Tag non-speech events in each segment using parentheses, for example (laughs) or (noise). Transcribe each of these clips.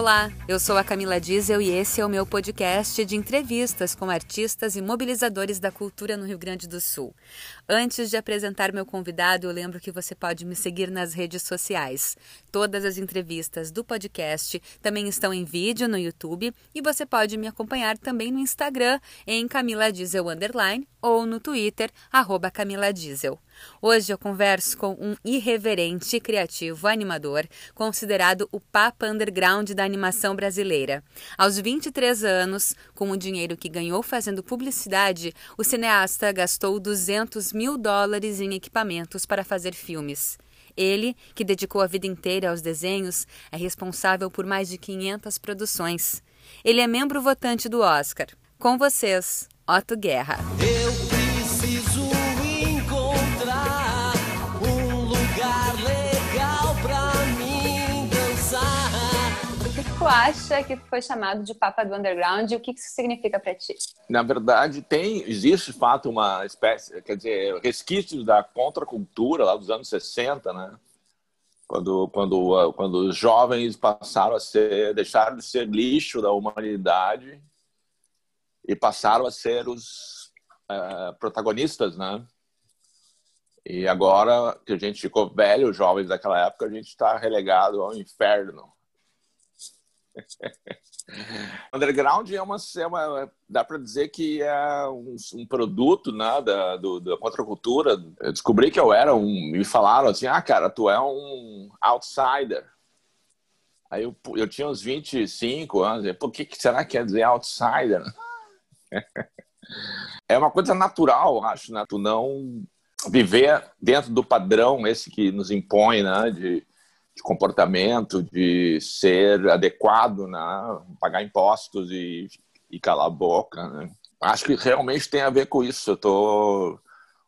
Olá, eu sou a Camila Diesel e esse é o meu podcast de entrevistas com artistas e mobilizadores da cultura no Rio Grande do Sul. Antes de apresentar meu convidado, eu lembro que você pode me seguir nas redes sociais. Todas as entrevistas do podcast também estão em vídeo no YouTube e você pode me acompanhar também no Instagram em Camila Diesel Underline ou no Twitter, arroba Camila Diesel. Hoje eu converso com um irreverente, criativo, animador, considerado o Papa Underground da animação brasileira. Aos 23 anos, com o dinheiro que ganhou fazendo publicidade, o cineasta gastou 200 mil dólares em equipamentos para fazer filmes. Ele, que dedicou a vida inteira aos desenhos, é responsável por mais de 500 produções. Ele é membro votante do Oscar. Com vocês, Otto Guerra. Eu acha que foi chamado de Papa do Underground e o que isso significa para ti? Na verdade, tem, existe de fato uma espécie, quer dizer, resquícios da contracultura lá dos anos 60, né? Quando, quando, quando os jovens passaram a ser, deixaram de ser lixo da humanidade e passaram a ser os uh, protagonistas, né? E agora que a gente ficou velho, jovens daquela época, a gente está relegado ao inferno. (laughs) Underground é uma, é uma dá para dizer que é um, um produto né, da, do, da contracultura. Eu descobri que eu era um, me falaram assim, ah, cara, tu é um outsider. Aí eu, eu tinha uns 25 anos, por que, que será que quer dizer outsider? (laughs) é uma coisa natural, acho, né? Tu não viver dentro do padrão esse que nos impõe, né? De, de comportamento, de ser adequado, né? pagar impostos e, e calar a boca. Né? Acho que realmente tem a ver com isso. Eu tô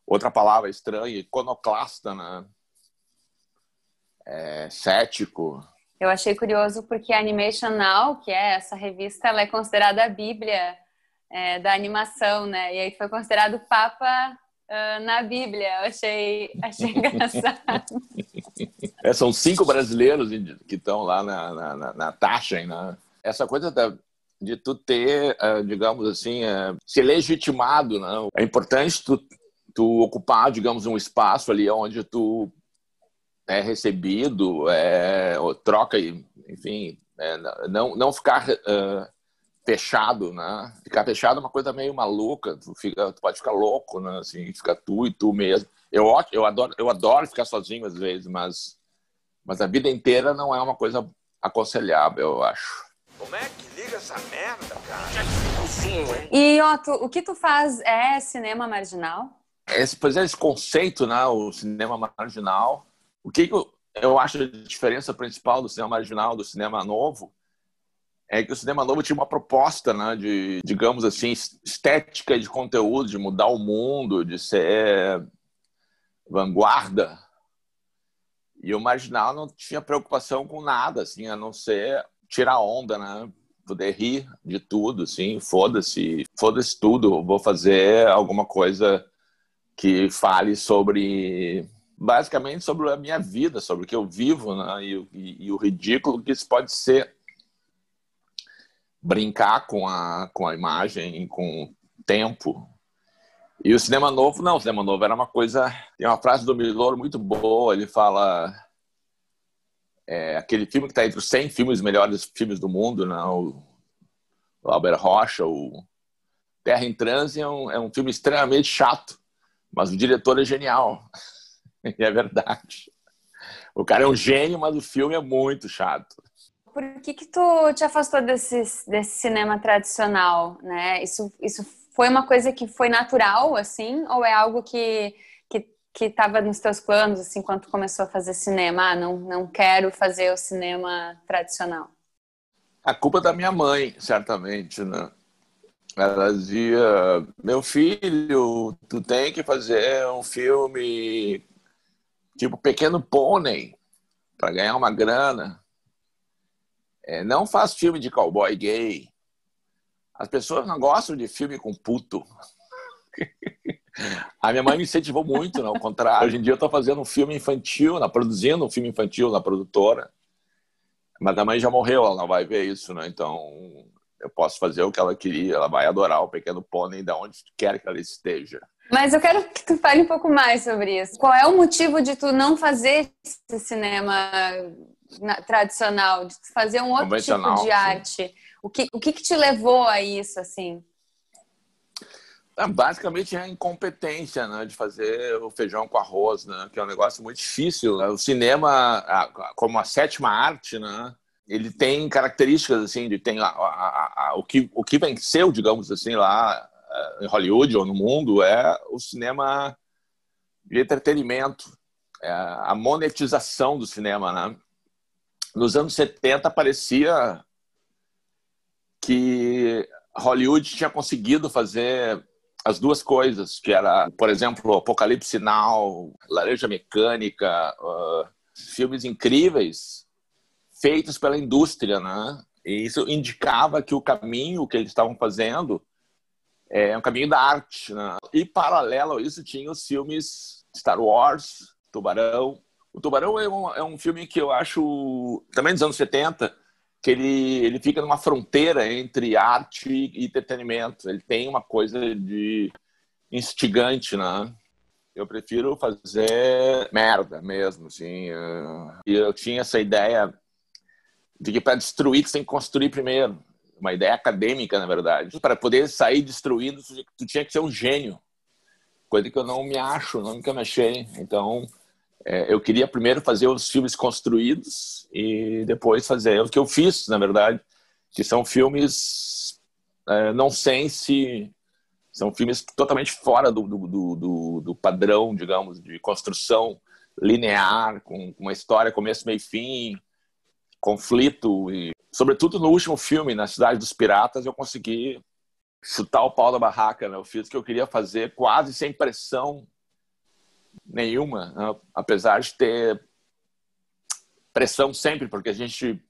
outra palavra estranha, iconoclasta, né? É, cético. Eu achei curioso porque a Animation Now, que é essa revista, ela é considerada a Bíblia é, da animação, né? E aí foi considerado Papa uh, na Bíblia. Eu achei, achei (laughs) engraçado. É, são cinco brasileiros que estão lá na, na, na taxa. Né? Essa coisa da, de tu ter, uh, digamos assim, uh, ser legitimado. Né? É importante tu, tu ocupar, digamos, um espaço ali onde tu é recebido, é, troca, enfim, é, não, não ficar uh, fechado, né? Ficar fechado é uma coisa meio maluca, tu, fica, tu pode ficar louco, né? Assim, fica tu e tu mesmo. Eu, eu, adoro, eu adoro ficar sozinho às vezes, mas, mas a vida inteira não é uma coisa aconselhável, eu acho. Como é que liga essa merda, cara? E, Otto, o que tu faz é cinema marginal? Esse, pois é, esse conceito, né? O cinema marginal. O que, eu, eu acho a diferença principal do cinema marginal do cinema novo é que o cinema novo tinha uma proposta, né, de, digamos assim, estética de conteúdo, de mudar o mundo, de ser vanguarda. E o marginal não tinha preocupação com nada, assim, a não ser tirar onda, né? Poder rir de tudo, assim, foda-se, foda-se tudo, vou fazer alguma coisa que fale sobre, basicamente, sobre a minha vida, sobre o que eu vivo, né? E, e, e o ridículo que isso pode ser brincar com a, com a imagem, com o tempo. E o cinema novo, não, o cinema novo era uma coisa. Tem uma frase do Milor muito boa, ele fala. É, aquele filme que está entre os 100 filmes melhores filmes do mundo, né? o, o Albert Rocha, o Terra em Transe é um, é um filme extremamente chato, mas o diretor é genial. (laughs) e é verdade. O cara é um gênio, mas o filme é muito chato por que que tu te afastou desse, desse cinema tradicional, né? Isso, isso foi uma coisa que foi natural, assim, ou é algo que que estava nos teus planos, assim, quando começou a fazer cinema? Ah, não, não quero fazer o cinema tradicional. A culpa é da minha mãe, certamente, né? Ela dizia, meu filho, tu tem que fazer um filme tipo Pequeno Pônei para ganhar uma grana. É, não faz filme de cowboy gay. As pessoas não gostam de filme com puto. A minha mãe me incentivou muito, não, ao contrário. Hoje em dia eu estou fazendo um filme infantil, na, produzindo um filme infantil na produtora. Mas a mãe já morreu, ela não vai ver isso, né? Então eu posso fazer o que ela queria, ela vai adorar o Pequeno Pônei de onde quer que ela esteja. Mas eu quero que tu fale um pouco mais sobre isso. Qual é o motivo de tu não fazer esse cinema tradicional, de fazer um outro tipo de arte? O que, o que, que te levou a isso, assim? É, basicamente é a incompetência né, de fazer o feijão com arroz, né, que é um negócio muito difícil. O cinema, como a sétima arte, né, ele tem características assim de tem a, a, a, o que o que venceu, digamos assim, lá eh, em Hollywood ou no mundo é o cinema de entretenimento, é a monetização do cinema, né? Nos anos 70 parecia que Hollywood tinha conseguido fazer as duas coisas, que era, por exemplo, Apocalipse Now, Laranja Mecânica, uh, filmes incríveis feitos pela indústria, né? E isso indicava que o caminho que eles estavam fazendo é um caminho da arte, né? E paralelo a isso tinha os filmes Star Wars, Tubarão. O Tubarão é um, é um filme que eu acho também dos anos 70 que ele, ele fica numa fronteira entre arte e entretenimento. Ele tem uma coisa de instigante, né? Eu prefiro fazer merda mesmo, assim. E eu tinha essa ideia de que para destruir você tem que construir primeiro. Uma ideia acadêmica, na verdade. Para poder sair destruindo, tu tinha que ser um gênio. Coisa que eu não me acho, nunca me achei. Então, eu queria primeiro fazer os filmes construídos e depois fazer o que eu fiz, na verdade, que são filmes é, não sense, são filmes totalmente fora do, do, do, do, padrão, digamos, de construção linear, com uma história começo, meio e fim, conflito e, sobretudo no último filme, na Cidade dos Piratas, eu consegui chutar o pau da barraca, né? Eu fiz o que eu queria fazer quase sem pressão nenhuma, né? apesar de ter pressão sempre, porque a gente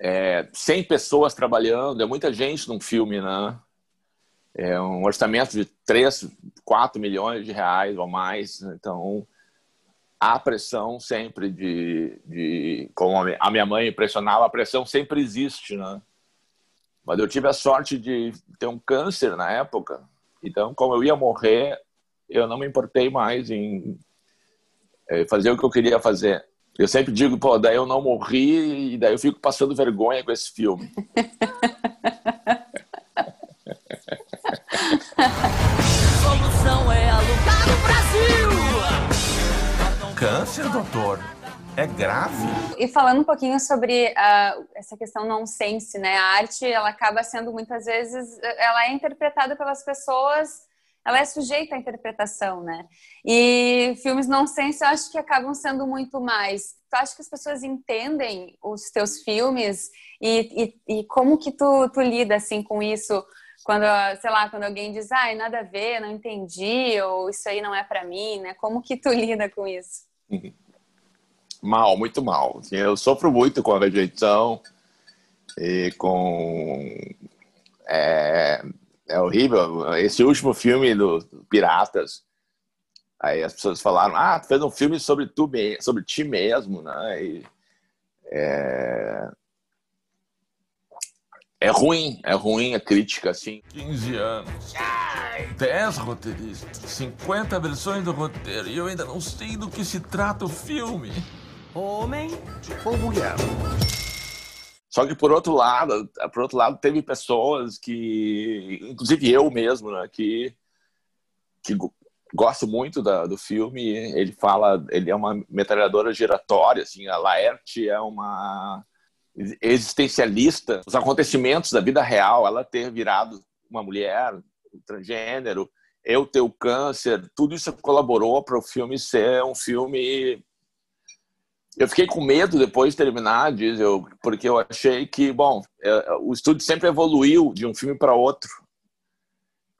é 100 pessoas trabalhando, é muita gente num filme, né? É um orçamento de 3, 4 milhões de reais ou mais, então há pressão sempre de, de como a minha mãe impressionava, a pressão sempre existe, né? Mas eu tive a sorte de ter um câncer na época, então como eu ia morrer, eu não me importei mais em é, fazer o que eu queria fazer. Eu sempre digo, pô, daí eu não morri e daí eu fico passando vergonha com esse filme. Solução é alugar o Brasil! Câncer, doutor? É grave. E falando um pouquinho sobre uh, essa questão nonsense, né? A arte, ela acaba sendo muitas vezes, ela é interpretada pelas pessoas ela é sujeita à interpretação, né? E filmes nonsense eu acho que acabam sendo muito mais. Tu acha que as pessoas entendem os teus filmes e, e, e como que tu, tu lida assim com isso? Quando, sei lá, quando alguém diz, ai, nada a ver, não entendi, ou isso aí não é para mim, né? Como que tu (laughs) lida com isso? Mal, muito mal. Assim, eu sofro muito com a rejeição e com é, é horrível. Esse último filme do Piratas, aí as pessoas falaram, ah, tu fez um filme sobre tu, sobre ti mesmo, né? E, é... é ruim, é ruim a crítica, assim. 15 anos, 10 roteiristas, 50 versões do roteiro, e eu ainda não sei do que se trata o filme. Homem ou mulher? Só que por outro lado, por outro lado teve pessoas que, inclusive eu mesmo, né, que que gosto muito da, do filme. Ele fala, ele é uma metralhadora giratória, assim. A Laerte é uma existencialista. Os acontecimentos da vida real, ela ter virado uma mulher transgênero, eu ter o câncer, tudo isso colaborou para o filme ser um filme eu fiquei com medo depois de terminar, diz eu, porque eu achei que, bom, é, o estúdio sempre evoluiu de um filme para outro.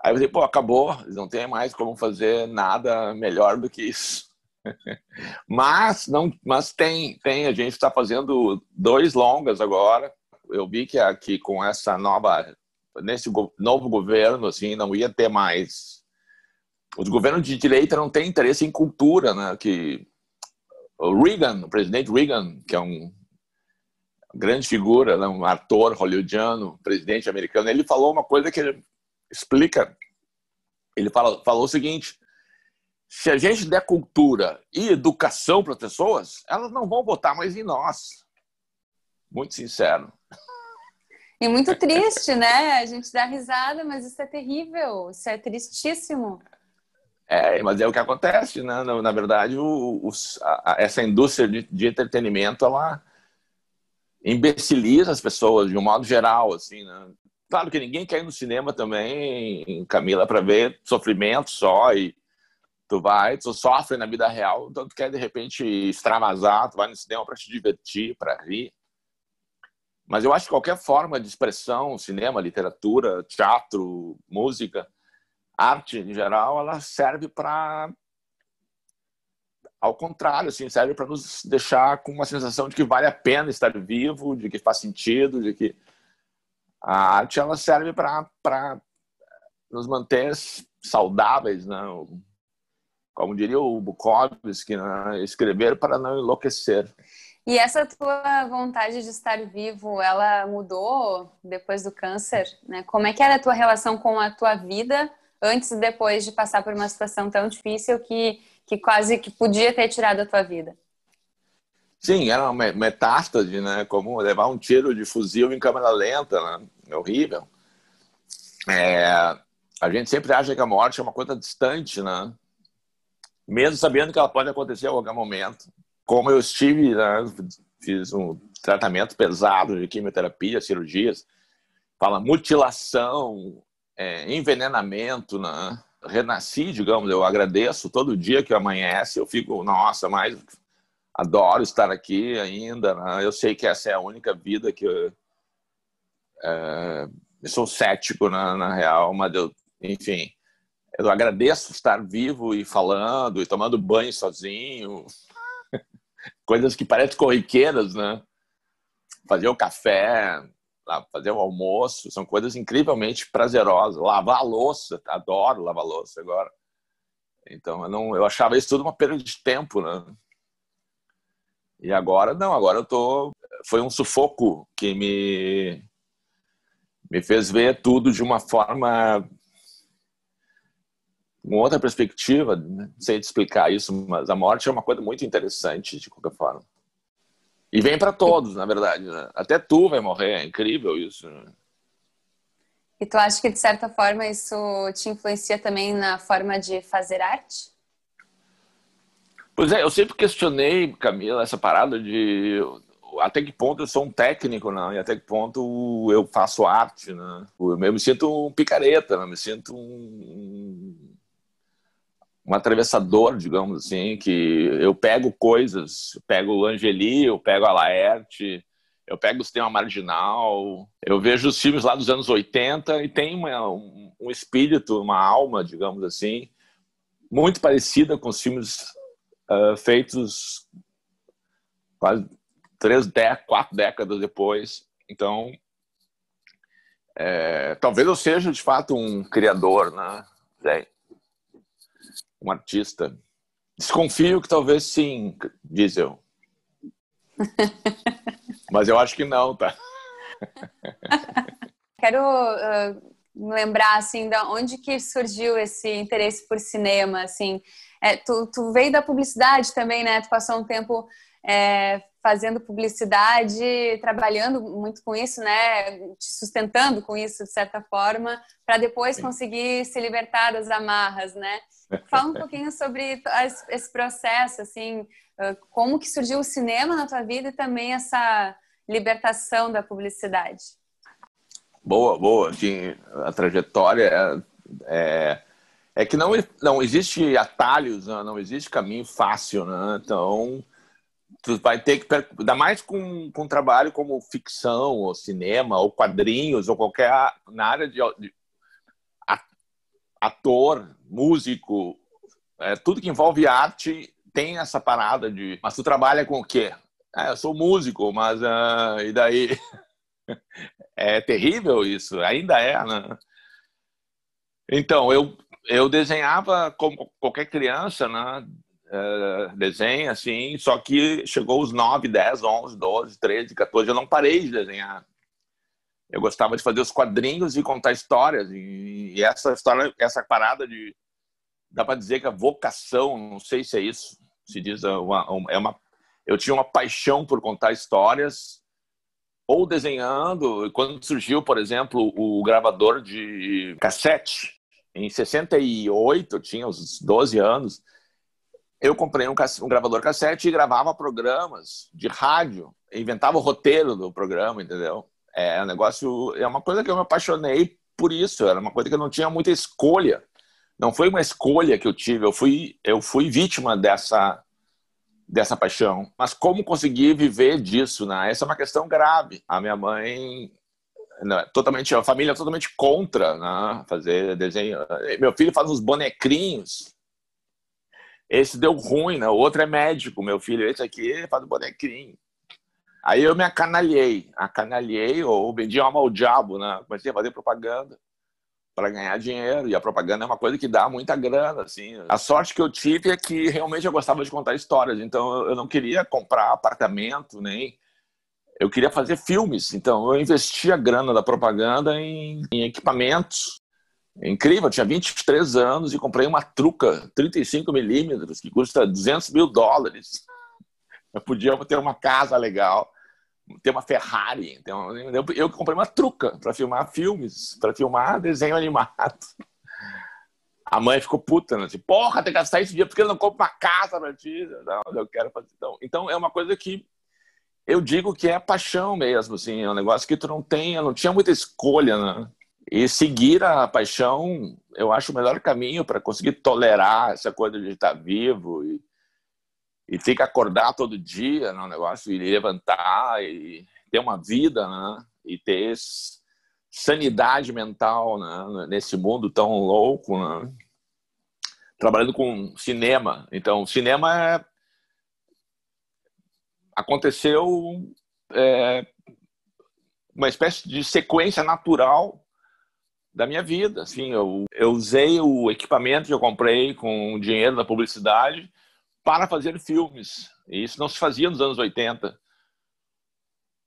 Aí eu falei, pô, acabou, não tem mais como fazer nada melhor do que isso. (laughs) mas não, mas tem, tem. A gente está fazendo dois longas agora. Eu vi que aqui com essa nova, nesse novo governo, assim, não ia ter mais. Os governos de direita não têm interesse em cultura, né? Que o Reagan, o presidente Reagan, que é um grande figura, né, um ator hollywoodiano, presidente americano, ele falou uma coisa que explica. Ele fala, falou o seguinte: se a gente der cultura e educação para as pessoas, elas não vão votar mais em nós. Muito sincero. E muito triste, né? A gente dá risada, mas isso é terrível, isso é tristíssimo. É, mas é o que acontece, né? Na, na verdade, o, o, a, essa indústria de, de, entretenimento, ela imbeciliza as pessoas de um modo geral, assim, né? Claro que ninguém quer ir no cinema também, Camila, para ver sofrimento só e tu vai, tu sofre na vida real, então tu quer de repente extravasar, tu vai no cinema para te divertir, para rir. Mas eu acho que qualquer forma de expressão, cinema, literatura, teatro, música, arte em geral, ela serve para ao contrário, assim, serve para nos deixar com uma sensação de que vale a pena estar vivo, de que faz sentido, de que a arte ela serve para nos manter saudáveis, né? Como diria o Bukowski, né? escrever para não enlouquecer. E essa tua vontade de estar vivo, ela mudou depois do câncer, né? Como é que era a tua relação com a tua vida antes e depois de passar por uma situação tão difícil que, que quase que podia ter tirado a tua vida? Sim, era uma metástase, né? Como levar um tiro de fuzil em câmera lenta, né? É horrível. É, a gente sempre acha que a morte é uma coisa distante, né? Mesmo sabendo que ela pode acontecer a qualquer momento como eu estive, né, fiz um tratamento pesado de quimioterapia, cirurgias, fala mutilação, é, envenenamento, né? renasci, digamos, eu agradeço todo dia que amanhece, eu fico, nossa, mas adoro estar aqui ainda, né? eu sei que essa é a única vida que eu, é, eu sou cético na, na real, mas eu, enfim, eu agradeço estar vivo e falando e tomando banho sozinho, (laughs) coisas que parecem corriqueiras, né? Fazer o café, fazer o almoço, são coisas incrivelmente prazerosas. Lavar a louça, adoro lavar louça agora. Então, eu, não, eu achava isso tudo uma perda de tempo, né? E agora, não, agora eu tô... Foi um sufoco que me, me fez ver tudo de uma forma uma outra perspectiva, né? não sei te explicar isso, mas a morte é uma coisa muito interessante, de qualquer forma. E vem para todos, na verdade. Né? Até tu vai morrer, é incrível isso. Né? E tu acha que, de certa forma, isso te influencia também na forma de fazer arte? Pois é, eu sempre questionei, Camila, essa parada de até que ponto eu sou um técnico, né? E até que ponto eu faço arte, né? Eu me sinto um picareta, né? Me sinto um um atravessador, digamos assim, que eu pego coisas, eu pego o Angeli, eu pego a Laerte, eu pego o Sistema Marginal, eu vejo os filmes lá dos anos 80 e tem uma, um, espírito, uma alma, digamos assim, muito parecida com os filmes uh, feitos quase três, quatro décadas depois. Então, é, talvez eu seja de fato um criador, né? Um artista? Desconfio que talvez sim, Diesel. (laughs) Mas eu acho que não, tá? (laughs) Quero uh, lembrar, assim, da onde que surgiu esse interesse por cinema, assim. É, tu, tu veio da publicidade também, né? Tu passou um tempo é, fazendo publicidade, trabalhando muito com isso, né? Te sustentando com isso, de certa forma, para depois conseguir se libertar das amarras, né? Fala um (laughs) pouquinho sobre esse processo, assim, como que surgiu o cinema na tua vida e também essa libertação da publicidade. Boa, boa. Assim, a trajetória é, é, é que não, não existe atalhos, né? não existe caminho fácil, né? Então, tu vai ter que, ainda mais com, com trabalho como ficção, ou cinema, ou quadrinhos, ou qualquer na área de, de ator, músico, é, tudo que envolve arte tem essa parada de. Mas tu trabalha com o quê? Ah, eu sou músico, mas uh, e daí? (laughs) é terrível isso, ainda é, né? Então, eu, eu desenhava como qualquer criança, né? Uh, desenho, assim, só que chegou os 9, 10, 11, 12, 13, 14, eu não parei de desenhar. Eu gostava de fazer os quadrinhos e contar histórias. E, e essa história, essa parada de. Dá para dizer que a vocação, não sei se é isso, se diz, é uma, é uma. Eu tinha uma paixão por contar histórias ou desenhando. Quando surgiu, por exemplo, o gravador de cassete, em 68, eu tinha uns 12 anos, eu comprei um, um, gravador cassete e gravava programas de rádio, inventava o roteiro do programa, entendeu? É um negócio, é uma coisa que eu me apaixonei por isso, era uma coisa que eu não tinha muita escolha. Não foi uma escolha que eu tive, eu fui, eu fui vítima dessa dessa paixão. Mas como conseguir viver disso, né? Essa é uma questão grave. A minha mãe né, totalmente a família é totalmente contra né, fazer desenho. Meu filho faz uns bonecrinhos. Esse deu ruim, né? O outro é médico, meu filho. Esse aqui faz bonequinho. Aí eu me acanalhei, acanalhei ou vendi alma ao diabo, né? Comecei a fazer propaganda para ganhar dinheiro e a propaganda é uma coisa que dá muita grana, assim. A sorte que eu tive é que realmente eu gostava de contar histórias, então eu não queria comprar apartamento nem eu queria fazer filmes, então eu investia a grana da propaganda em, em equipamentos. É incrível, eu tinha 23 anos e comprei uma truca 35 milímetros que custa 200 mil dólares. Eu podia ter uma casa legal, ter uma Ferrari. Então, eu, comprei uma truca para filmar filmes, para filmar desenho animado. A mãe ficou puta, né? Tipo, porra, tem que gastar esse dia porque eu não compro uma casa para ti. Não, eu quero fazer. Então, então, é uma coisa que eu digo que é paixão mesmo, assim, é um negócio que tu não tem, eu não tinha muita escolha, né? E seguir a paixão, eu acho o melhor caminho para conseguir tolerar essa coisa de estar vivo e, e ter que acordar todo dia no né, negócio e levantar e ter uma vida, né? E ter sanidade mental né? nesse mundo tão louco, né? Trabalhando com cinema. Então, cinema é aconteceu é, uma espécie de sequência natural da minha vida. Assim, eu, eu usei o equipamento que eu comprei com o dinheiro da publicidade para fazer filmes. E isso não se fazia nos anos 80.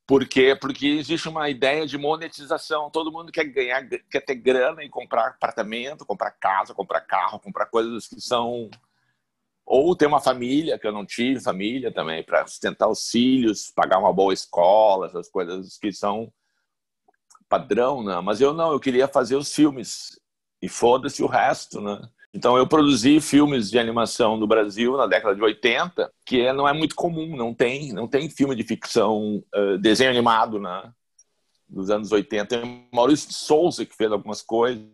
Por quê? Porque existe uma ideia de monetização. Todo mundo quer ganhar, quer ter grana e comprar apartamento, comprar casa, comprar carro, comprar coisas que são ou ter uma família, que eu não tive família também, para sustentar os filhos, pagar uma boa escola, essas coisas que são padrão, né? Mas eu não, eu queria fazer os filmes e foda-se o resto, né? Então eu produzi filmes de animação no Brasil na década de 80, que é, não é muito comum, não tem, não tem filme de ficção, uh, desenho animado, né? dos anos 80. Tem Maurício de Souza, que fez algumas coisas,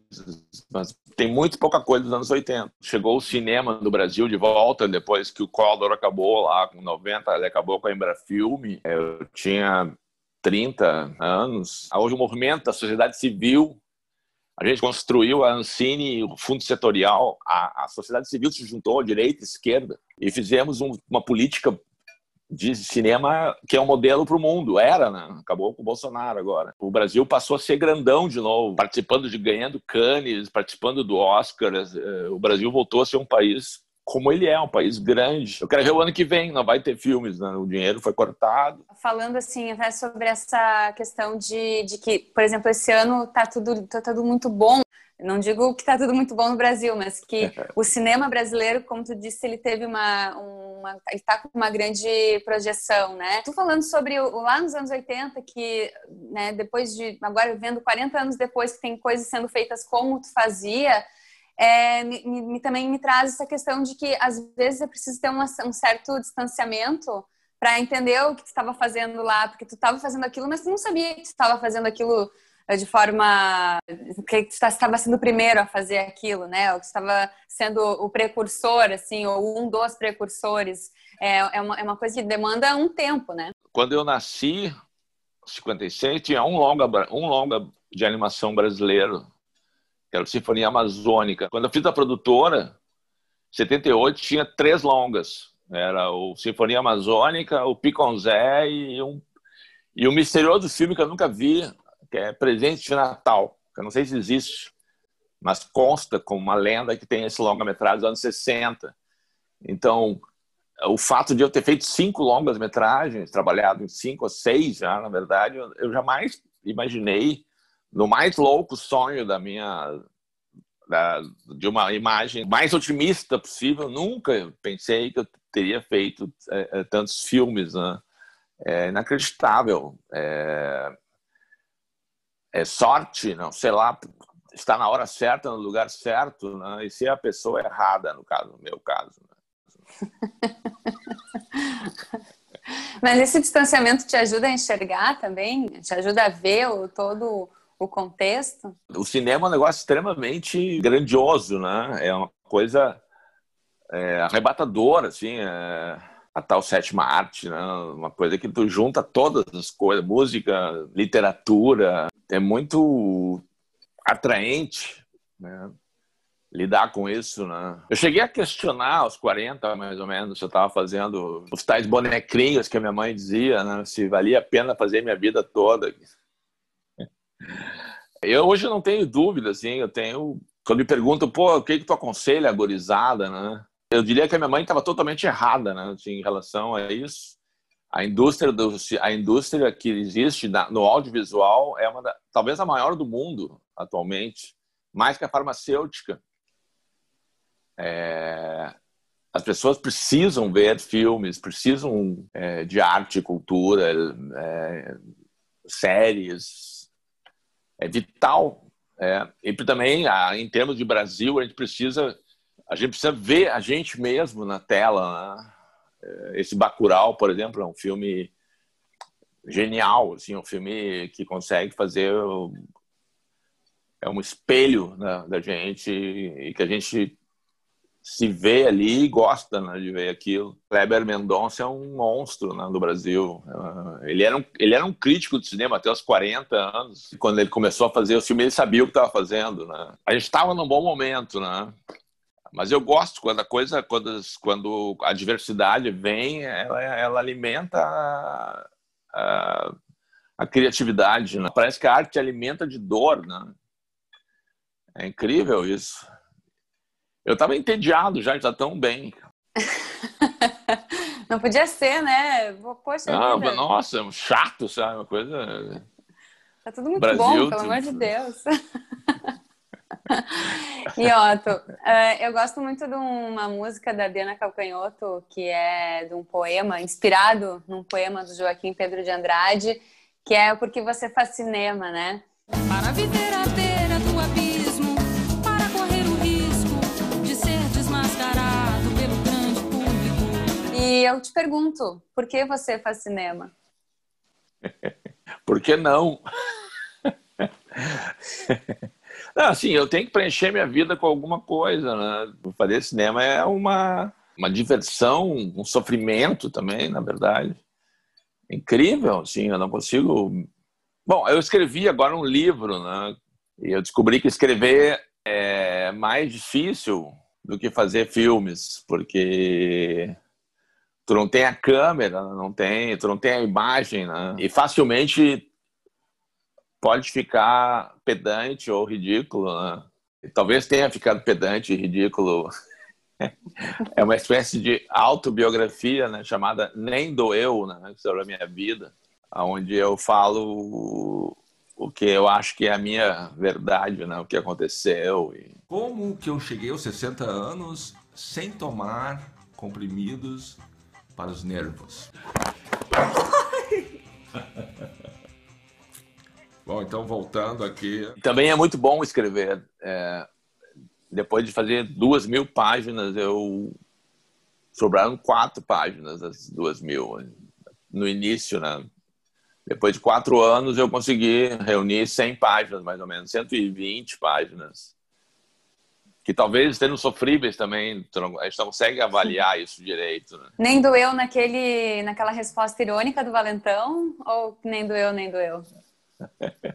mas tem muito pouca coisa dos anos 80. Chegou o cinema no Brasil de volta, depois que o Collor acabou lá com 90, ele acabou com a Embrafilme. Eu tinha 30 anos. Hoje o movimento da sociedade civil a gente construiu a Ancine, o fundo setorial, a, a sociedade civil se juntou, direita, esquerda, e fizemos um, uma política de cinema que é um modelo para o mundo. Era, né? Acabou com o Bolsonaro agora. O Brasil passou a ser grandão de novo, participando de ganhando Cannes, participando do Oscar. Eh, o Brasil voltou a ser um país como ele é, um país grande. Eu quero ver o ano que vem, não vai ter filmes, né? o dinheiro foi cortado. Falando assim, até sobre essa questão de, de que, por exemplo, esse ano tá tudo, tá tudo muito bom não digo que está tudo muito bom no Brasil, mas que (laughs) o cinema brasileiro, como tu disse, ele teve uma, uma ele está com uma grande projeção, né? Tu falando sobre o, lá nos anos 80 que, né, depois de agora vendo 40 anos depois que tem coisas sendo feitas como tu fazia, é, me, me, também me traz essa questão de que às vezes é preciso ter uma, um certo distanciamento para entender o que tu estava fazendo lá, porque tu estava fazendo aquilo, mas tu não sabia que tu estava fazendo aquilo é, de forma que estava sendo o primeiro a fazer aquilo, né? Ou que estava sendo o precursor, assim, ou um dos precursores. É, é, uma, é uma coisa que demanda um tempo, né? Quando eu nasci, 56, tinha um longa, um longa de animação brasileiro, que era o Sinfonia Amazônica. Quando eu fiz a produtora, 78, tinha três longas. Era o Sinfonia Amazônica, o Piconzé e um e o misterioso filme que eu nunca vi, que é presente de Natal, que eu não sei se existe, mas consta como uma lenda que tem esse longa-metragem dos anos 60. Então, o fato de eu ter feito cinco longas metragens, trabalhado em cinco ou seis já, na verdade, eu jamais imaginei no mais louco sonho da minha da, de uma imagem mais otimista possível, nunca pensei que eu teria feito é, é, tantos filmes, né? É inacreditável. É, é sorte, não sei lá, está na hora certa, no lugar certo, né? e ser a pessoa errada, no caso, no meu caso. Né? (laughs) Mas esse distanciamento te ajuda a enxergar também? Te ajuda a ver o todo o contexto? O cinema é um negócio extremamente grandioso, né? É uma coisa é, arrebatadora, assim, é, a tal sétima arte, né? Uma coisa que tu junta todas as coisas, música, literatura, é muito atraente, né? lidar com isso, né? Eu cheguei a questionar aos 40, mais ou menos, se eu estava fazendo os tais bonequinhos que a minha mãe dizia, né? Se valia a pena fazer minha vida toda. Eu hoje não tenho dúvida, assim, eu tenho... Quando me perguntam, pô, o que, que tu aconselha a gorizada, né? Eu diria que a minha mãe estava totalmente errada, né, assim, em relação a isso. A indústria, do, a indústria que existe no audiovisual é uma da, talvez a maior do mundo atualmente, mais que a farmacêutica. É, as pessoas precisam ver filmes, precisam é, de arte, cultura, é, séries, é vital. É. E também, em termos de Brasil, a gente precisa a gente precisa ver a gente mesmo na tela. Né? É, esse Bacurau, por exemplo, é um filme genial, assim, um filme que consegue fazer é um espelho né, da gente e que a gente se vê ali e gosta né, de ver aquilo. Kleber Mendonça é um monstro né, do Brasil. É, ele era, um, ele era um crítico de cinema até os 40 anos. Quando ele começou a fazer o filme, ele sabia o que estava fazendo. Né? A gente estava num bom momento, né? Mas eu gosto quando a coisa, quando, quando a diversidade vem, ela, ela alimenta a, a, a criatividade. Né? Parece que a arte alimenta de dor, né? É incrível isso. Eu estava entediado já, já tão bem. (laughs) Não podia ser, né? Poxa ah, vida. Nossa, chato, sabe? Uma coisa. Tá tudo muito Brasil, bom, pelo amor de Deus. (laughs) e Otto, uh, eu gosto muito de uma música da Diana Calcanhoto, que é de um poema, inspirado num poema do Joaquim Pedro de Andrade, que é Porque Você Faz Cinema, né? Para eu te pergunto, por que você faz cinema? (laughs) por que não? (laughs) Não, assim, eu tenho que preencher minha vida com alguma coisa, né? Fazer cinema é uma, uma diversão, um sofrimento também, na verdade. Incrível, assim, eu não consigo... Bom, eu escrevi agora um livro, né? E eu descobri que escrever é mais difícil do que fazer filmes, porque tu não tem a câmera, não tem, tu não tem a imagem, né? E facilmente pode ficar pedante ou ridículo, né? Talvez tenha ficado pedante e ridículo. (laughs) é uma espécie de autobiografia, né, chamada Nem Doeu, né, sobre a minha vida, onde eu falo o que eu acho que é a minha verdade, né, o que aconteceu. E... Como que eu cheguei aos 60 anos sem tomar comprimidos para os nervos? (laughs) Bom, então voltando aqui. Também é muito bom escrever. É, depois de fazer duas mil páginas, eu sobraram quatro páginas das duas mil. No início, né? Depois de quatro anos, eu consegui reunir 100 páginas, mais ou menos, 120 páginas. Que talvez estejam sofríveis também, a gente não consegue avaliar isso direito. Né? Nem doeu naquele, naquela resposta irônica do Valentão? Ou nem doeu, nem doeu? (laughs)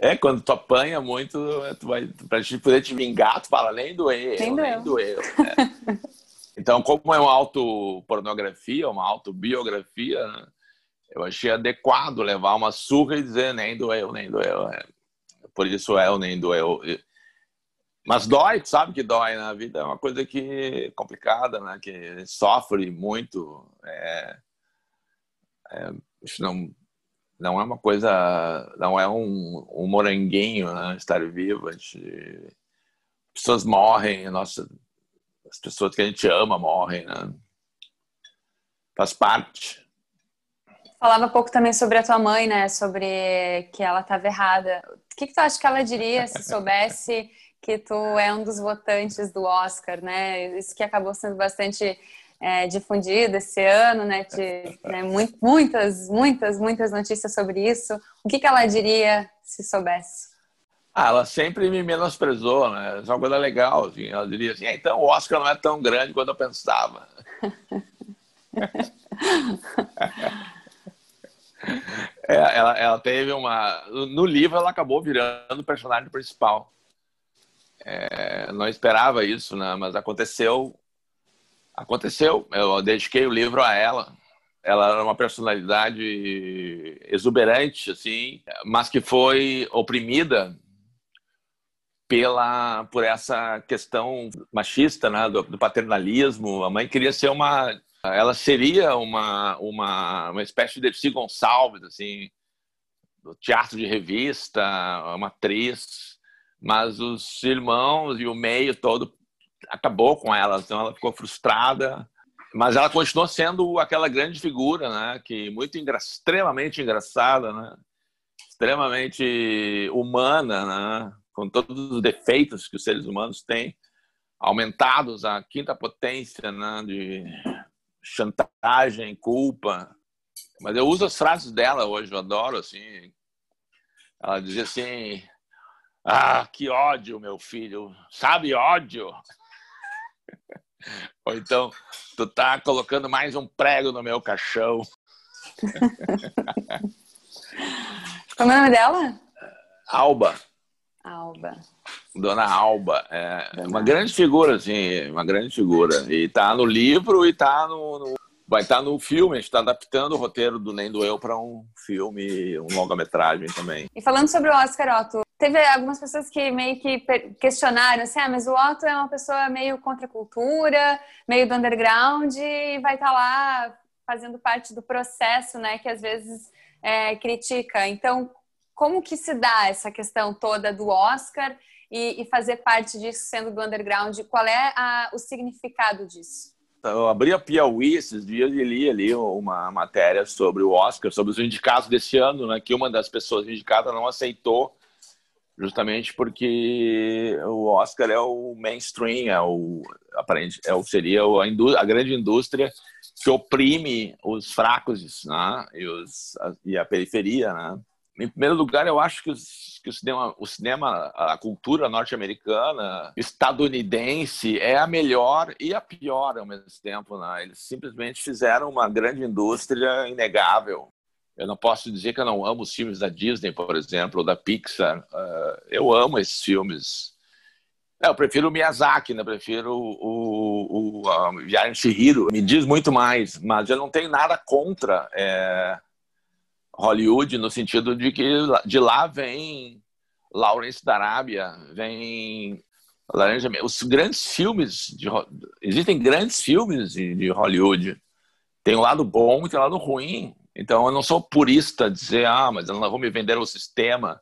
É, quando tu apanha muito, tu vai, pra gente poder te vingar, tu fala, nem doeu, nem, nem doeu. Né? (laughs) Então, como é uma autopornografia, uma autobiografia, né? eu achei adequado levar uma surra e dizer nem doeu, nem doeu. É. Por isso é o nem doeu. Mas dói, sabe que dói na né? vida, é uma coisa que complicada, né? Que sofre muito. É, é, não, não é uma coisa, não é um, um moranguinho, né? Estar vivo, gente, pessoas morrem, nossa, as pessoas que a gente ama morrem, né? Faz parte. Falava pouco também sobre a tua mãe, né? Sobre que ela estava errada. O que, que tu acha que ela diria se soubesse que tu é um dos votantes do Oscar, né? Isso que acabou sendo bastante é, difundido esse ano, né? De, né? muitas, muitas, muitas notícias sobre isso. O que, que ela diria se soubesse? Ah, ela sempre me menosprezou, né? Isso é uma coisa legal. Assim. Ela diria assim: ah, então o Oscar não é tão grande quanto eu pensava. (laughs) é, ela, ela teve uma. No livro, ela acabou virando o personagem principal. É, não esperava isso, né? Mas aconteceu. Aconteceu. Eu dediquei o livro a ela. Ela era uma personalidade exuberante, assim, mas que foi oprimida pela por essa questão machista, né, do, do, paternalismo. A mãe queria ser uma, ela seria uma uma uma espécie de Dercy Gonçalves, assim, do teatro de revista, uma atriz, mas os irmãos e o meio todo acabou com ela, então ela ficou frustrada. Mas ela continuou sendo aquela grande figura, né, que muito engra extremamente engraçada, né, extremamente humana, né, com todos os defeitos que os seres humanos têm, aumentados à quinta potência né, de chantagem, culpa. Mas eu uso as frases dela hoje, eu adoro, assim. Ela dizia assim, ah, que ódio, meu filho. Sabe ódio? (laughs) Ou então, tu tá colocando mais um prego no meu caixão. (laughs) Como é o nome dela? Alba. Alba. Dona Alba, é Dona uma grande figura, assim, uma grande figura. E tá no livro e tá no, no vai estar tá no filme, a gente está adaptando o roteiro do Nem do Eu para um filme, um longa-metragem também. E falando sobre o Oscar Otto, teve algumas pessoas que meio que questionaram assim, ah, mas o Otto é uma pessoa meio contra a cultura, meio do underground e vai estar tá lá fazendo parte do processo, né, que às vezes é, critica. Então, como que se dá essa questão toda do Oscar e, e fazer parte disso sendo do underground? Qual é a, o significado disso? Eu abri a Piauí esses dias e li ali uma matéria sobre o Oscar, sobre os indicados desse ano, né, que uma das pessoas indicadas não aceitou, justamente porque o Oscar é o mainstream, é o, aparente, é o seria a, a grande indústria que oprime os fracos né, e, os, a, e a periferia, né? Em primeiro lugar, eu acho que, os, que o, cinema, o cinema, a cultura norte-americana, estadunidense, é a melhor e a pior ao mesmo tempo. Né? Eles simplesmente fizeram uma grande indústria inegável. Eu não posso dizer que eu não amo os filmes da Disney, por exemplo, ou da Pixar. Uh, eu amo esses filmes. É, eu prefiro o Miyazaki, né? prefiro o, o, o de Chihiro. Me diz muito mais, mas eu não tenho nada contra. É Hollywood no sentido de que de lá vem Lawrence da Arábia, vem Laranja, os grandes filmes de, existem grandes filmes de, de Hollywood. Tem um lado bom e tem um lado ruim. Então eu não sou purista dizer ah, mas não vou me vender o sistema,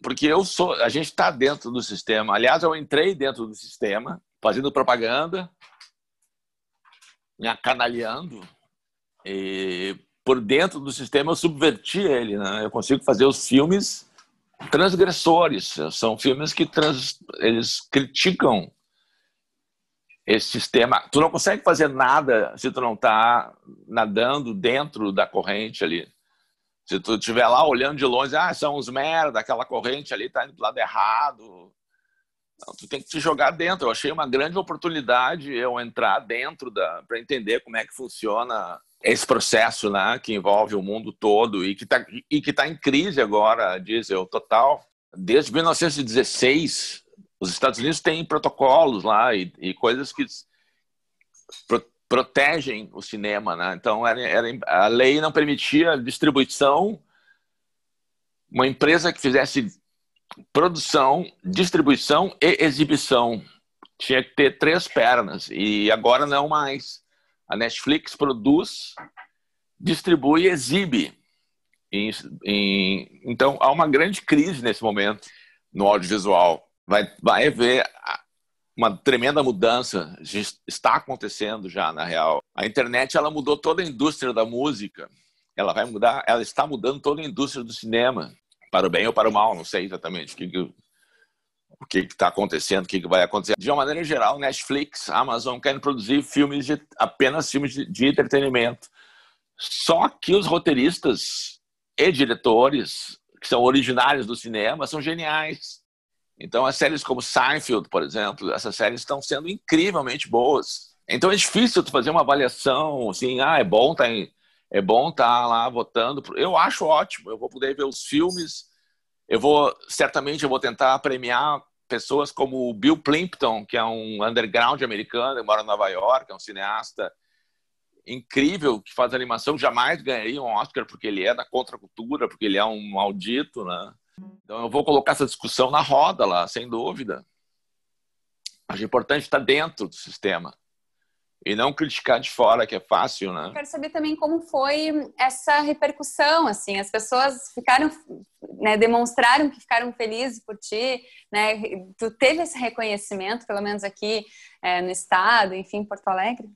porque eu sou, a gente está dentro do sistema. Aliás, eu entrei dentro do sistema, fazendo propaganda, me acanalhando e por dentro do sistema eu subverti ele, né? Eu consigo fazer os filmes transgressores, são filmes que trans, eles criticam esse sistema. Tu não consegue fazer nada se tu não está nadando dentro da corrente ali. Se tu estiver lá olhando de longe, ah, são uns merda, aquela corrente ali está indo do lado errado. Não, tu tem que te jogar dentro. Eu achei uma grande oportunidade eu entrar dentro da para entender como é que funciona esse processo né, que envolve o mundo todo e que está e que tá em crise agora, diesel total. Desde 1916, os Estados Unidos têm protocolos lá e, e coisas que pro, protegem o cinema. Né? Então, era, era, a lei não permitia distribuição. Uma empresa que fizesse produção, distribuição e exibição. Tinha que ter três pernas e agora não mais. A Netflix produz, distribui e exibe. Então há uma grande crise nesse momento no audiovisual. Vai, vai haver uma tremenda mudança está acontecendo já na real. A internet ela mudou toda a indústria da música. Ela vai mudar, ela está mudando toda a indústria do cinema para o bem ou para o mal, não sei exatamente o que, que que está acontecendo, o que, que, vai acontecer. De uma maneira geral, Netflix, Amazon querem produzir filmes de, apenas filmes de, de entretenimento. Só que os roteiristas e diretores que são originários do cinema são geniais. Então, as séries como Seinfeld, por exemplo, essas séries estão sendo incrivelmente boas. Então, é difícil fazer uma avaliação assim, ah, é bom tá é bom estar tá lá votando. Eu acho ótimo. Eu vou poder ver os filmes. Eu vou certamente eu vou tentar premiar pessoas como o Bill Plimpton, que é um underground americano, que mora em Nova York, é um cineasta incrível que faz animação, jamais ganharia um Oscar porque ele é da contracultura, porque ele é um maldito, né? Então eu vou colocar essa discussão na roda lá, sem dúvida. Acho importante estar dentro do sistema e não criticar de fora, que é fácil, né? Quero saber também como foi essa repercussão, assim, as pessoas ficaram, né, demonstraram que ficaram felizes por ti, né? Tu teve esse reconhecimento, pelo menos aqui é, no estado, enfim, em Porto Alegre?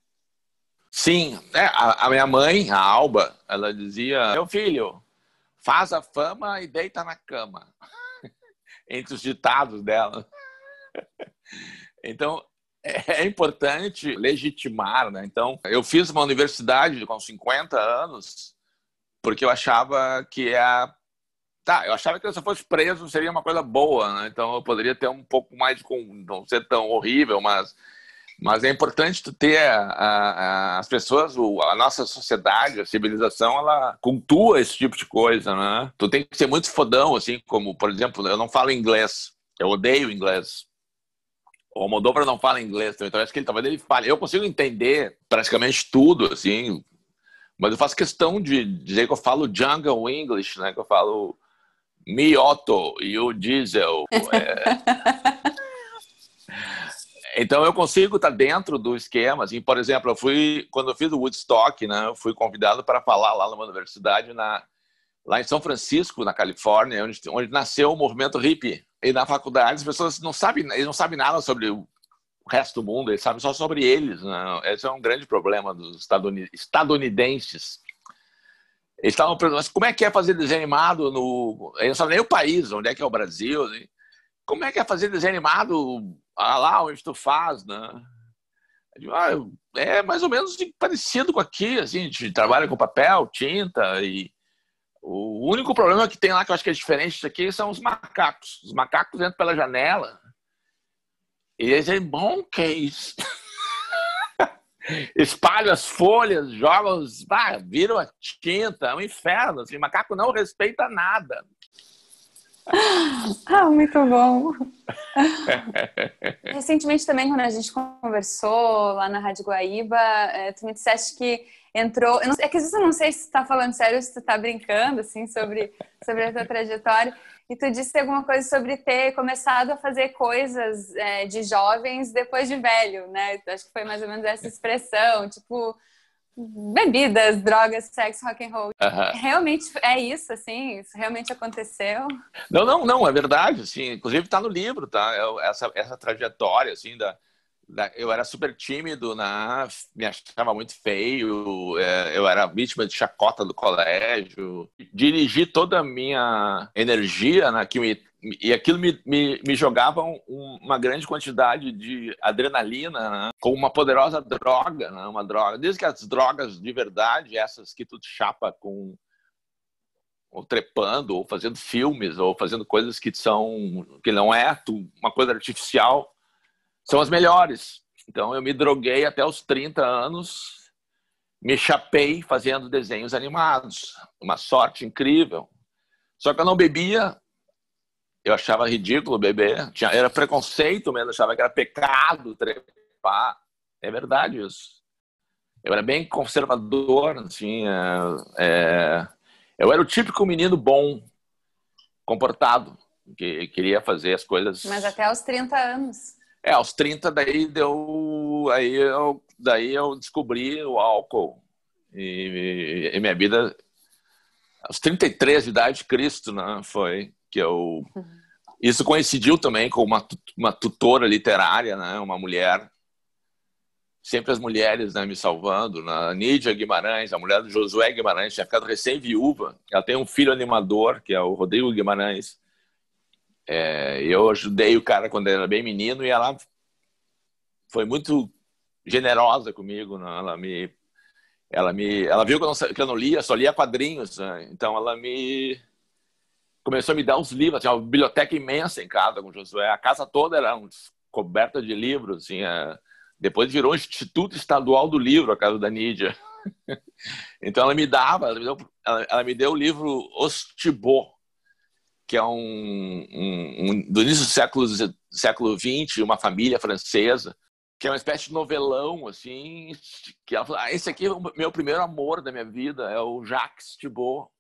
Sim, é, a, a, minha mãe, a Alba, ela dizia: meu filho, faz a fama e deita na cama. (laughs) Entre os ditados dela. (laughs) Então, é importante legitimar, né? Então, eu fiz uma universidade com 50 anos porque eu achava que a tá, eu achava que se eu fosse preso seria uma coisa boa, né? Então eu poderia ter um pouco mais de não ser tão horrível, mas mas é importante tu ter a, a, as pessoas, a nossa sociedade, a civilização, ela cultua esse tipo de coisa, né? Tu tem que ser muito fodão, assim, como, por exemplo, eu não falo inglês, eu odeio inglês. O Almodóvar não fala inglês, então acho que ele talvez ele fale. Eu consigo entender praticamente tudo, assim, mas eu faço questão de dizer que eu falo jungle English, né? Que eu falo me Otto e o Diesel. É... (laughs) então eu consigo estar dentro do esquema. Assim, por exemplo, eu fui quando eu fiz o Woodstock, né? Eu fui convidado para falar lá numa universidade na lá em São Francisco, na Califórnia, onde, onde nasceu o movimento hippie. E na faculdade as pessoas não sabem, eles não sabem nada sobre o resto do mundo, eles sabem só sobre eles. Né? Esse é um grande problema dos estadunidenses. Eles estavam perguntando, como é que é fazer desenho animado no... Eles não sabem nem o país, onde é que é o Brasil. Assim. Como é que é fazer desenho animado ah, lá onde tu faz, né? Ah, é mais ou menos parecido com aqui, assim, a gente trabalha com papel, tinta e o único problema que tem lá que eu acho que é diferente disso aqui são os macacos. Os macacos entram pela janela e eles dizem, bom, que é isso? (laughs) Espalham as folhas, jogam, os... ah, viram a tinta, é um inferno. Assim, macaco não respeita nada. (laughs) Ah, muito bom. (laughs) Recentemente também, quando a gente conversou lá na Rádio Guaíba, eh, tu me disseste que entrou. Não, é que às vezes eu não sei se tu tá falando sério ou se tu tá brincando, assim, sobre, sobre a tua trajetória. E tu disse alguma coisa sobre ter começado a fazer coisas é, de jovens depois de velho, né? Acho que foi mais ou menos essa expressão, tipo bebidas, drogas, sexo, rock and roll. Realmente é isso, assim? Isso realmente aconteceu? Não, não, não, é verdade, assim. Inclusive está no livro, tá? É essa, essa trajetória, assim, da, eu era super tímido, né? me achava muito feio, é, eu era vítima de chacota do colégio. Dirigi toda a minha energia, né? que me, e aquilo me, me, me jogava uma grande quantidade de adrenalina, né? como uma poderosa droga, né? uma droga. Desde que as drogas de verdade, essas que tu chapa com ou trepando, ou fazendo filmes, ou fazendo coisas que são que não é tu, uma coisa artificial, são as melhores. Então eu me droguei até os 30 anos, me chapei fazendo desenhos animados, uma sorte incrível. Só que eu não bebia, eu achava ridículo beber, Tinha, era preconceito mesmo, achava que era pecado trepar. É verdade isso. Eu era bem conservador, assim, é, é, eu era o típico menino bom, comportado. que queria fazer as coisas. Mas até aos 30 anos. É, aos 30 daí deu. Aí eu, daí eu descobri o álcool. E, e minha vida. Aos 33 de idade, Cristo, né? Foi que eu. Uhum. Isso coincidiu também com uma, uma tutora literária, né? Uma mulher sempre as mulheres né, me salvando. A Nídia Guimarães, a mulher do Josué Guimarães, tinha ficado recém-viúva. Ela tem um filho animador, que é o Rodrigo Guimarães. É, eu ajudei o cara quando ele era bem menino e ela foi muito generosa comigo. Né? Ela me, ela me, ela viu que eu não, que eu não lia, só lia quadrinhos. Né? Então ela me começou a me dar uns livros. Tinha uma biblioteca imensa em casa com Josué. A casa toda era coberta de livros. Tinha depois virou Instituto Estadual do Livro, a casa da Nídia. (laughs) então ela me dava, ela me deu, ela, ela me deu o livro Ostibô, que é um, um, um, do início do século, século XX, uma família francesa, que é uma espécie de novelão, assim, que ela ah, esse aqui é o meu primeiro amor da minha vida, é o Jacques Thibault,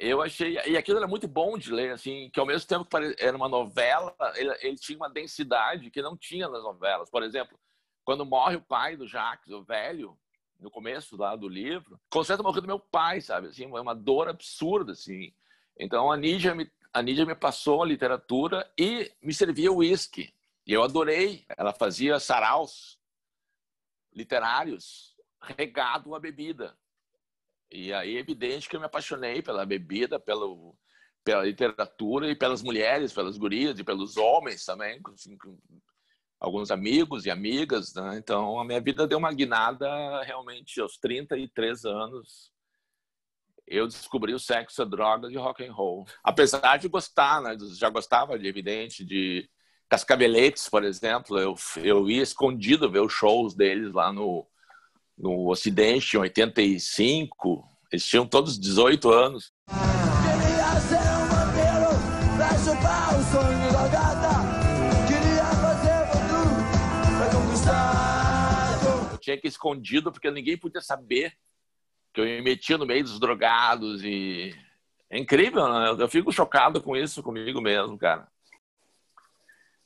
eu achei e aquilo era muito bom de ler assim que ao mesmo tempo que era uma novela ele, ele, tinha uma densidade que não tinha nas novelas. Por exemplo quando morre o pai do Jacques o velho no começo lá do livro conserta morrer do meu pai sabe? Assim é uma dor absurda assim. Então a Nídia me a Nídia me passou a literatura e me servia uísque. E eu adorei. Ela fazia saraus literários regado a bebida e aí é evidente que eu me apaixonei pela bebida, pelo, pela literatura e pelas mulheres, pelas gurias e pelos homens também, assim, com alguns amigos e amigas. Né? Então a minha vida deu uma guinada realmente aos 33 anos. Eu descobri o sexo, a droga e rock and roll. Apesar de gostar, né? já gostava de evidente de Cascaveletes, por exemplo, eu, eu ia escondido ver os shows deles lá no, no Ocidente, em 85. Eles tinham todos 18 anos. Queria ser um vampiro pra chupar o sonho da gata. Queria fazer pra conquistar. Eu tinha que ir escondido porque ninguém podia saber que eu me metia no meio dos drogados e é incrível, né? Eu fico chocado com isso comigo mesmo, cara.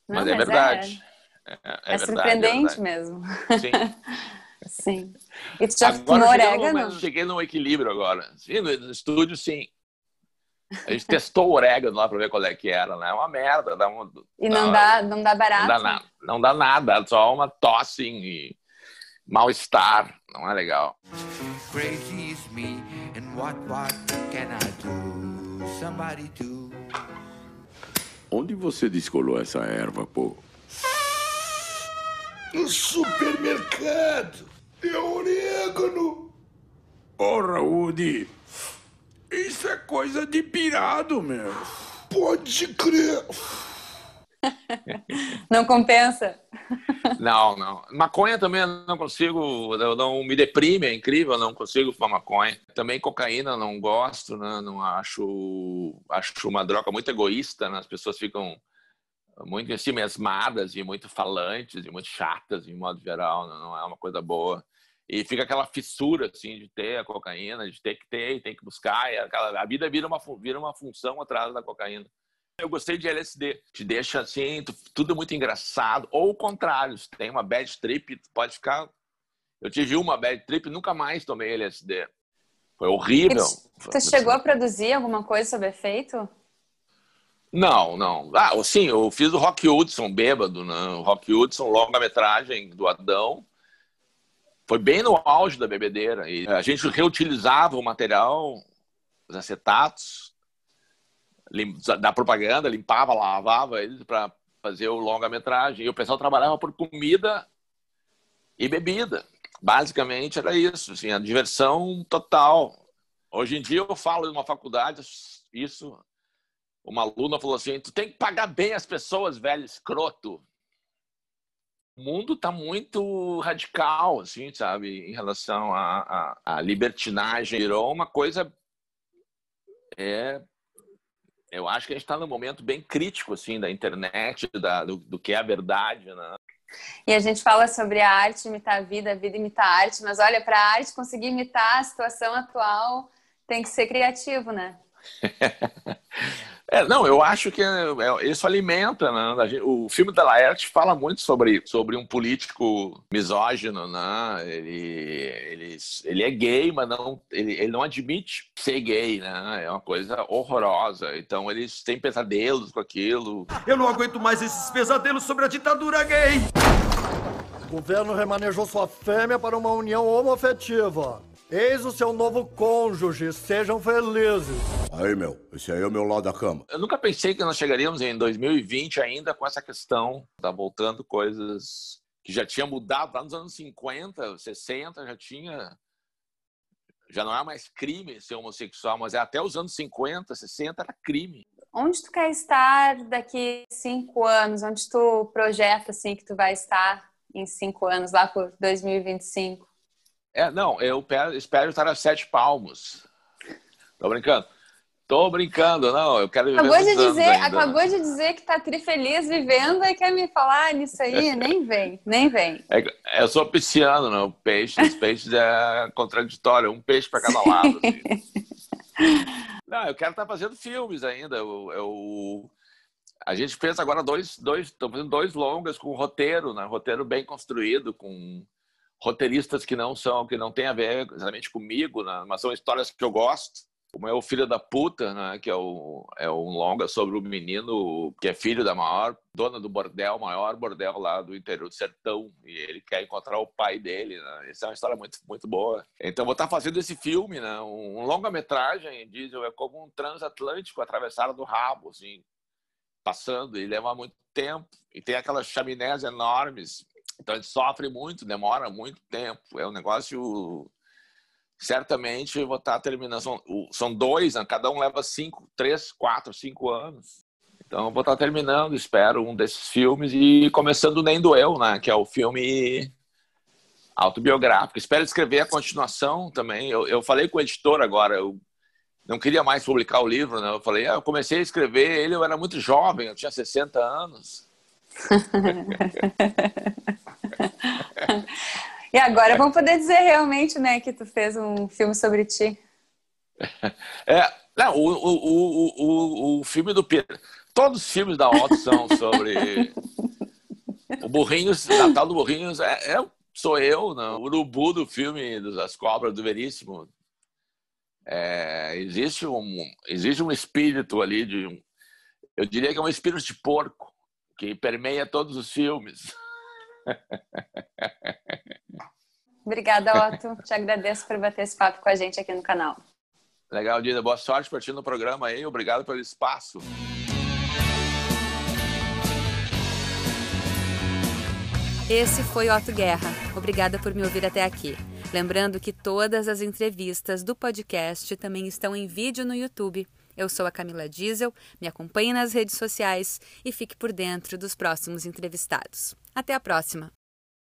Não, mas, é mas, é verdade. É, é, é, é surpreendente verdade. mesmo. Sim. (laughs) Sim. E tu já agora, orégano? Cheguei no equilíbrio agora. Sim, no estúdio, sim. A gente testou o orégano lá para ver qual é que era, né? É uma merda. Dá uma, e não dá, não dá barato? Não dá, nada, não dá nada, só uma tosse e mal-estar. Não é legal. Crazy is me, and what, what can I do? Somebody do. Onde você descolou essa erva, pô? No supermercado. É orégano. Porra, Woody. Isso é coisa de pirado, meu. Pode crer. Não compensa. Não, não. Maconha também não consigo, eu não me deprime, é incrível, não consigo fumar maconha. Também cocaína não gosto, né? Não acho, acho uma droga muito egoísta, né? As pessoas ficam muito assim mesmadas e muito falantes e muito chatas em modo geral, né? não é uma coisa boa e fica aquela fissura assim de ter a cocaína, de ter que ter, tem que buscar, e aquela, a vida vira uma vira uma função atrás da cocaína. Eu gostei de LSD, te deixa assim, tudo muito engraçado, ou o contrário, se tem uma bad trip, pode ficar Eu tive uma bad trip, nunca mais tomei LSD. Foi horrível. Você chegou a produzir alguma coisa sobre efeito? Não, não. Ah, sim, eu fiz o Rock Hudson, bêbado, né? O Rock Hudson, longa-metragem do Adão foi bem no auge da bebedeira. E a gente reutilizava o material, os acetatos, da propaganda, limpava, lavava eles para fazer o longa-metragem. E o pessoal trabalhava por comida e bebida. Basicamente era isso, assim, a diversão total. Hoje em dia eu falo uma faculdade, isso, uma aluna falou assim, tu tem que pagar bem as pessoas, velho escroto o mundo está muito radical, assim, sabe, em relação à, à, à libertinagem. Virou uma coisa. É, eu acho que a gente está num momento bem crítico, assim, da internet, da, do, do que é a verdade, né? E a gente fala sobre a arte imitar a vida, a vida imitar a arte, mas olha, para a arte conseguir imitar a situação atual, tem que ser criativo, né? (laughs) É, não, eu acho que é, é, isso alimenta, né? O filme da Laerte fala muito sobre, sobre um político misógino, né? Ele, ele, ele é gay, mas não, ele, ele não admite ser gay, né? É uma coisa horrorosa. Então eles têm pesadelos com aquilo. Eu não aguento mais esses pesadelos sobre a ditadura gay! O governo remanejou sua fêmea para uma união homoafetiva. Eis o seu novo cônjuge, sejam felizes. Aí, meu, esse aí é o meu lado da cama. Eu nunca pensei que nós chegaríamos em 2020 ainda com essa questão. Tá voltando coisas que já tinha mudado lá nos anos 50, 60, já tinha. Já não é mais crime ser homossexual, mas é até os anos 50, 60 era crime. Onde tu quer estar daqui cinco anos? Onde tu projeta assim que tu vai estar em cinco anos, lá por 2025? É, não, eu espero estar a sete palmos. Tô brincando. Tô brincando, não, eu quero viver acabou de dizer, ainda. Acabou de dizer que tá trifeliz vivendo e quer me falar nisso aí, (laughs) nem vem, nem vem. É, eu sou pisciano, não, né? peixe, os peixes é contraditório, um peixe para cada lado. (laughs) Assim. não, eu quero estar tá fazendo filmes ainda, eu, eu... A gente fez agora dois, dois, estamos fazendo dois longas com roteiro, né? Roteiro bem construído, com roteiristas que não são, que não tem a ver exatamente comigo, né? mas são histórias que eu gosto. Como é o Filho da Puta, né? que é, o, é um longa sobre o menino que é filho da maior dona do bordel, maior bordel lá do interior do sertão, e ele quer encontrar o pai dele. Né? Essa é uma história muito, muito boa. Então, vou estar fazendo esse filme, né? um, um longa-metragem, diesel, é como um transatlântico atravessado do rabo, assim, passando, e leva muito tempo, e tem aquelas chaminés enormes então, gente sofre muito, demora muito tempo. É um negócio. Certamente vou estar terminando. São, são dois, né? cada um leva cinco, três, quatro, cinco anos. Então, vou estar terminando, espero, um desses filmes e começando Nem Doeu, né? Que é o filme autobiográfico. Espero escrever a continuação também. Eu, eu falei com o editor agora, eu não queria mais publicar o livro, né? Eu falei, ah, eu comecei a escrever ele, eu era muito jovem, eu tinha 60 anos. E agora vamos poder dizer realmente, né, que tu fez um filme sobre ti. É, não, o, o, o, o, filme do Pedro. Todos os filmes da Otto são sobre. o Burrinhos, Natal do Burrinhos é, é, sou eu, não. o urubu do filme das cobras do Veríssimo. É, existe, um, existe um espírito ali de um, eu diria que é um espírito de porco que permeia todos os filmes. Obrigada, Otto. Te agradeço por bater esse papo com a gente aqui no canal. Legal, Dina. Boa sorte para ti no programa aí. Obrigado pelo espaço. Esse foi Otto Guerra. Obrigada por me ouvir até aqui. Lembrando que todas as entrevistas do podcast também estão em vídeo no YouTube. Eu sou a Camila Diesel, me acompanhe nas redes sociais e fique por dentro dos próximos entrevistados. Até a próxima!